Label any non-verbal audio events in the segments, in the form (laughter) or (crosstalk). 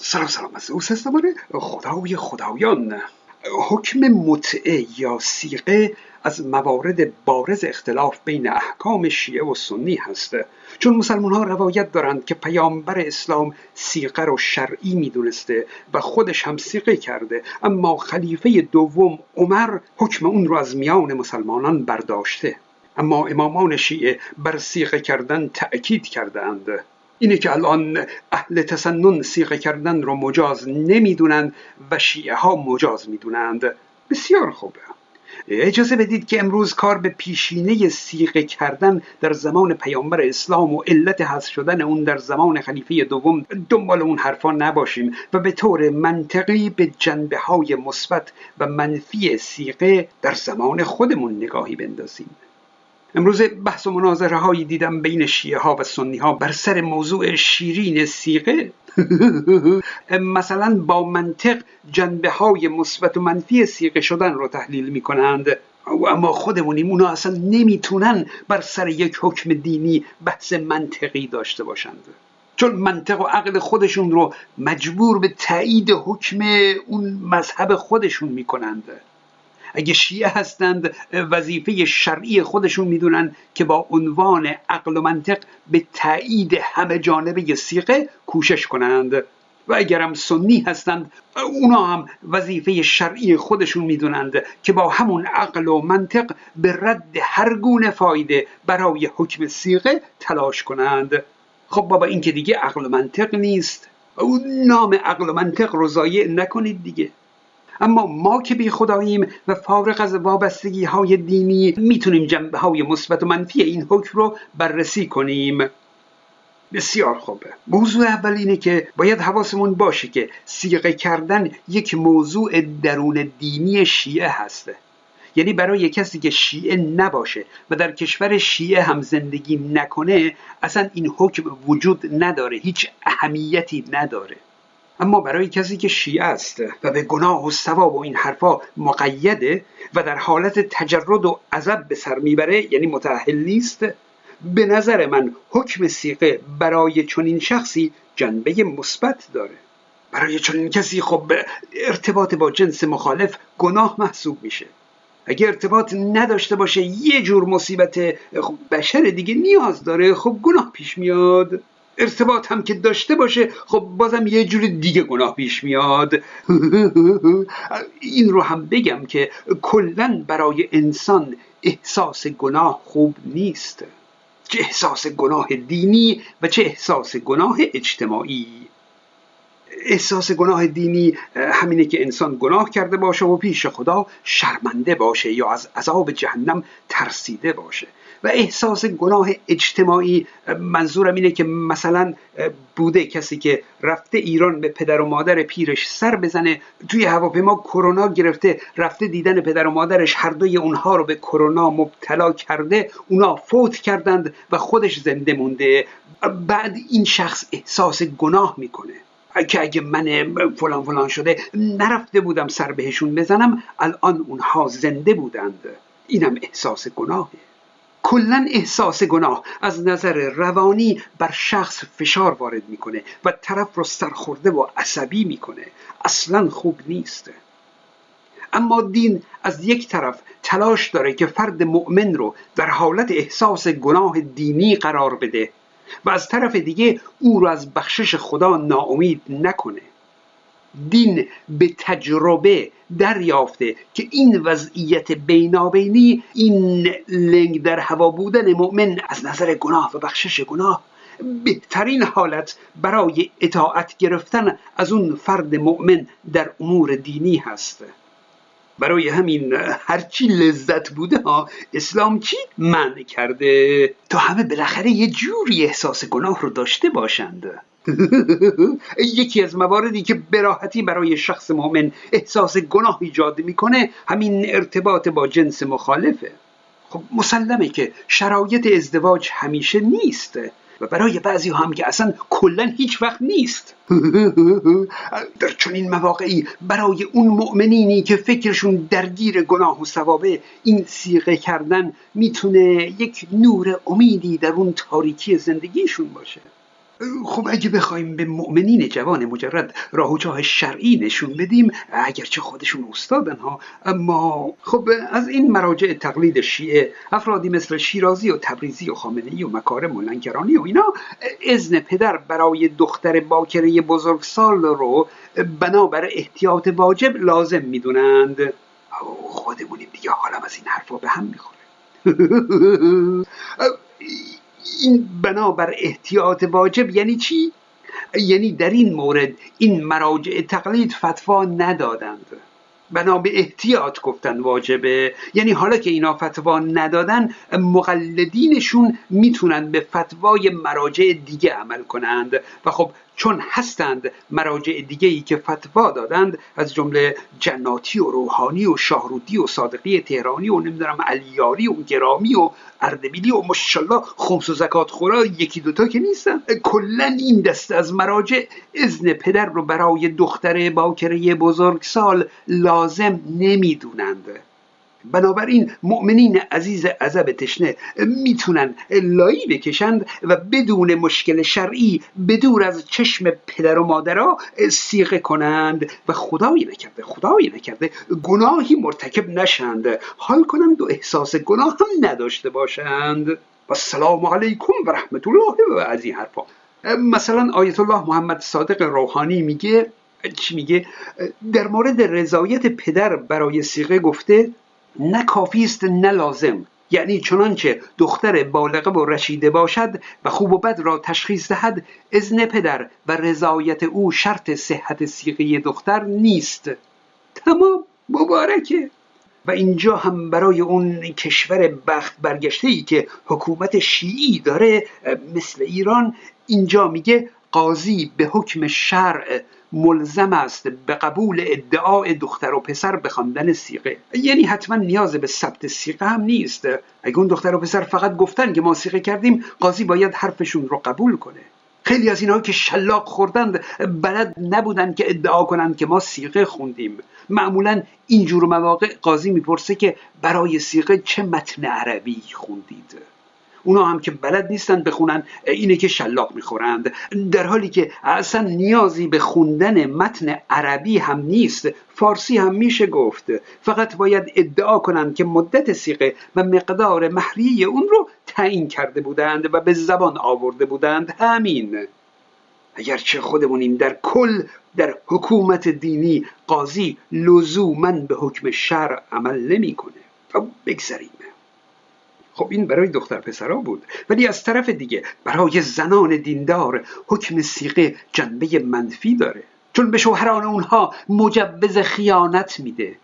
سلام سلام. از او زمانه خدای خدایان. حکم متعه یا سیقه از موارد بارز اختلاف بین احکام شیعه و سنی هست. چون مسلمان ها روایت دارند که پیامبر اسلام سیقه رو شرعی می‌دونسته و خودش هم سیقه کرده اما خلیفه دوم عمر حکم اون رو از میان مسلمانان برداشته. اما امامان شیعه بر سیقه کردن تأکید کردند اینه که الان اهل تسنن سیغه کردن رو مجاز نمی‌دونند و شیعه ها مجاز می‌دونند. بسیار خوبه. اجازه بدید که امروز کار به پیشینه سیغه کردن در زمان پیامبر اسلام و علت حذف شدن اون در زمان خلیفه دوم دنبال اون حرفا نباشیم و به طور منطقی به جنبه های مثبت و منفی سیغه در زمان خودمون نگاهی بندازیم. امروز بحث و مناظره هایی دیدم بین شیعه ها و سنی ها بر سر موضوع شیرین سیقه (laughs) مثلا با منطق جنبه های مثبت و منفی سیقه شدن رو تحلیل می کنند اما خودمونیم اونا اصلا نمی‌تونن بر سر یک حکم دینی بحث منطقی داشته باشند. چون منطق و عقل خودشون رو مجبور به تایید حکم اون مذهب خودشون می‌کنند. اگه شیعه هستند وظیفه شرعی خودشون می‌دونن که با عنوان عقل و منطق به تایید همه جانبه سیقه کوشش کنند. و اگرم سنی هستند اونا هم وظیفه شرعی خودشون می‌دونند که با همون عقل و منطق به رد هر گونه فایده برای حکم سیقه تلاش کنند. خب بابا این که دیگه عقل و منطق نیست. او نام عقل و منطق رو نکنید دیگه. اما ما که بی خداییم و فارغ از وابستگی های دینی می‌تونیم جنبه های مثبت و منفی این حکم رو بررسی کنیم. بسیار خوبه. موضوع اول اینه که باید حواسمون باشه که سیغه کردن یک موضوع درون دینی شیعه هسته. یعنی برای کسی که شیعه نباشه و در کشور شیعه هم زندگی نکنه اصلا این حکم وجود نداره هیچ اهمیتی نداره. اما برای کسی که شیعه است و به گناه و ثواب و این حرفا مقیده و در حالت تجرد و عذب به سر می‌بره یعنی متأهل نیست به نظر من حکم سیقه برای چنین شخصی جنبه مثبت داره. برای چنین کسی خب ارتباط با جنس مخالف گناه محسوب میشه. اگه ارتباط نداشته باشه یه جور مصیبت خب بشر دیگه نیاز داره خب گناه پیش میاد. ارتباط هم که داشته باشه خب بازم یه جور دیگه گناه پیش میاد. (laughs) این رو هم بگم که کلا برای انسان احساس گناه خوب نیست. چه احساس گناه دینی و چه احساس گناه اجتماعی. احساس گناه دینی همینه که انسان گناه کرده باشه و پیش خدا شرمنده باشه یا از عذاب جهنم ترسیده باشه. و احساس گناه اجتماعی منظورم اینه که مثلا بوده کسی که رفته ایران به پدر و مادر پیرش سر بزنه توی هواپیما کرونا گرفته رفته دیدن پدر و مادرش هر دوی اونها رو به کرونا مبتلا کرده اونا فوت کردند و خودش زنده مونده. بعد این شخص احساس گناه می‌کنه. که اگه من فلان فلان شده نرفته بودم سر بهشون بزنم الان اونها زنده بودند. اینم احساس گناهه کلا احساس گناه. از نظر روانی بر شخص فشار وارد می‌کنه و طرف رو سرخورده و عصبی می‌کنه. اصلا خوب نیست. اما دین از یک طرف تلاش داره که فرد مؤمن رو در حالت احساس گناه دینی قرار بده. و از طرف دیگه او رو از بخشش خدا ناامید نکنه. دین به تجربه دریافته که این وضعیت بینابینی این لنگ در هوا بودن مؤمن از نظر گناه و بخشش گناه بهترین حالت برای اطاعت گرفتن از اون فرد مؤمن در امور دینی هست. برای همین هرچی لذت بوده ها اسلام چی منع کرده؟ تا همه بالاخره یه جوری احساس گناه رو داشته باشند. (laughs) یکی از مواردی که براحتی برای شخص مؤمن احساس گناه ایجاد می‌کنه همین ارتباط با جنس مخالفه. خب مسلمه که شرایط ازدواج همیشه نیست. و برای بعضی هم که اصلا کلا هیچ وقت نیست. (laughs) در چنین مواقعی برای اون مؤمنینی که فکرشون درگیر گناه و ثوابه این سیغه کردن می‌تونه یک نور امیدی در اون تاریکی زندگیشون باشه. خب اگه بخوایم به مؤمنین جوان مجرد راه و چاه شرعی نشون بدیم اگرچه خودشون استادن ها. اما خب از این مراجع تقلید شیعه افرادی مثل شیرازی و تبریزی و خامنه‌ای و مکارم و لنگرانی و اینا اذن پدر برای دختر باکره بزرگسال رو بنابر احتیاط واجب لازم می‌دونند. خودمونیم دیگه حالم از این حرفا به هم می‌خوره. (laughs) این بنابر احتیاط واجب یعنی چی؟ یعنی در این مورد این مراجع تقلید فتوا ندادند. بنا به احتیاط گفتن واجبه. یعنی حالا که اینا فتوا ندادن مقلدینشون می‌تونن به فتوای مراجع دیگه عمل کنند. و خب چون هستند مراجع دیگه که فتوا دادند از جمله جناتی و روحانی و شاهرودی و صادقی تهرانی و نمی‌دونم علیاری و گرامی و اردبیلی و ماشاءالله خمس و زکات خورا یکی دوتا که نیستن. کلا این دسته از مراجع اذن پدر رو برای دختر باکره بزرگسال لازم نمی‌دونند. بنابراین مؤمنین عزیز عذب تشنه می‌تونن لایی بکشند و بدون مشکل شرعی بدور از چشم پدر و مادرها سیغه کنند و خدایی نکرده خدایی نکرده گناهی مرتکب نشند. حال کنند و احساس گناه هم نداشته باشند. و سلام علیکم و رحمت الله و از این حرفا. مثلا آیت الله محمد صادق روحانی میگه چی میگه؟ در مورد رضایت پدر برای سیغه گفته نه کافی است نه لازم. یعنی چنانچه دختر بالغه و رشیده باشد و خوب و بد را تشخیص دهد اذن پدر و رضایت او شرط صحت سیغه دختر نیست. تمام. مبارکه. و اینجا هم برای اون کشور بخت برگشته ای که حکومت شیعی داره مثل ایران اینجا میگه قاضی به حکم شرع ملزم است به قبول ادعای دختر و پسر به خواندن سیغه. یعنی حتما نیاز به ثبت سیغه هم نیست. اگه اون دختر و پسر فقط گفتن که ما سیغه کردیم قاضی باید حرفشون رو قبول کنه. خیلی از اینها که شلاق خوردند بلد نبودند که ادعا کنند که ما سیغه خوندیم. معمولا اینجور مواقع قاضی می‌پرسه که برای سیغه چه متن عربی خوندید؟ اونا هم که بلد نیستن بخونن اینه که شلاق می‌خورند. در حالی که اصلا نیازی به خوندن متن عربی هم نیست فارسی هم میشه گفت. فقط باید ادعا کنند که مدت سیقه و مقدار محریه اون رو تعیین کرده بودند و به زبان آورده بودند. همین. اگرچه خودمونیم در کل در حکومت دینی قاضی لزوما به حکم شرع عمل نمی‌کنه. خب بگذریم خب این برای دختر پسرا بود. ولی از طرف دیگه برای زنان دیندار حکم سیقه جنبه منفی داره. چون به شوهران اونها مجوز خیانت میده.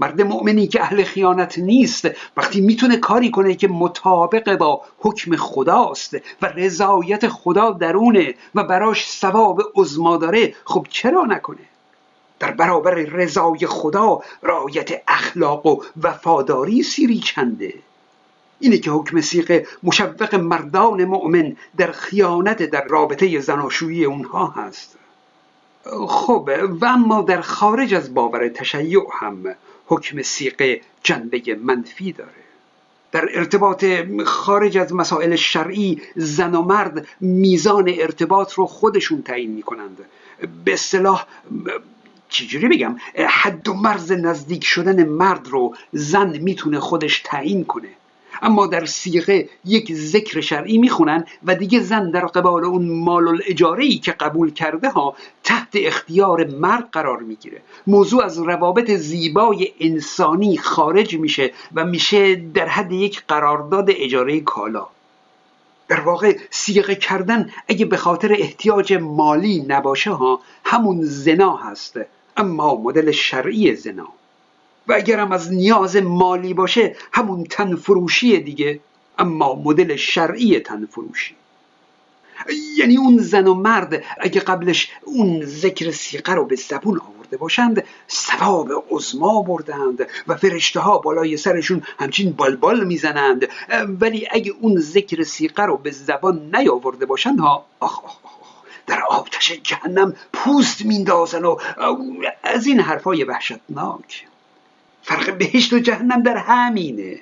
مرد مؤمنی که اهل خیانت نیست وقتی می‌تونه کاری کنه که مطابق با حکم خداست و رضایت خدا درونه و براش ثواب عظما داره خب چرا نکنه؟ در برابر رضای خدا رایت اخلاق و وفاداری سیری چنده؟ اینه که حکم سیقه مشوق مردان مؤمن در خیانت در رابطه زناشویی اونها هست. خب و اما در خارج از باور تشیع هم حکم سیقه جنبه منفی داره. در ارتباط خارج از مسائل شرعی زن و مرد میزان ارتباط رو خودشون تعیین می‌کنند. به اصطلاح چجوری بگم حد و مرز نزدیک شدن مرد رو زن می‌تونه خودش تعیین کنه. اما در سیغه یک ذکر شرعی می‌خونن و دیگه زن در قبال اون مال الاجاره ای که قبول کرده ها تحت اختیار مرد قرار می‌گیره. موضوع از روابط زیبای انسانی خارج میشه و میشه در حد یک قرارداد اجاره کالا. در واقع سیغه کردن اگه به خاطر احتیاج مالی نباشه ها همون زنا هست. اما مدل شرعی زنا. و اگرم از نیاز مالی باشه همون تنفروشی دیگه اما مدل شرعی تنفروشی. یعنی اون زن و مرد اگه قبلش اون ذکر سیقه رو به زبون آورده باشند ثواب عظما بردند و فرشته ها بالای سرشون همچین بالبال می‌زنند. ولی اگه اون ذکر سیقه رو به زبان نیاورده باشند ها آخ آخ در آتش جهنم پوست میندازن و از این حرفای وحشتناک. فرق بهشت و جهنم در همینه.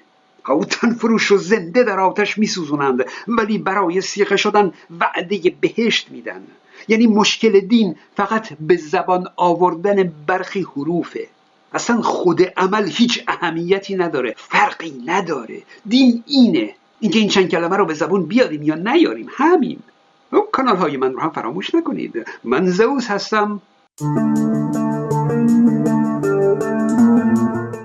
تن فروش رو زنده در آتش میسوزونند ولی برای سیغه شدن وعده بهشت میدن. یعنی مشکل دین فقط به زبان آوردن برخی حروفه. اصلا خود عمل هیچ اهمیتی نداره فرقی نداره. دین اینه. اینکه این چند کلمه رو به زبون بیاریم یا نیاریم همین. کانال های من رو هم فراموش نکنید. من زوز هستم.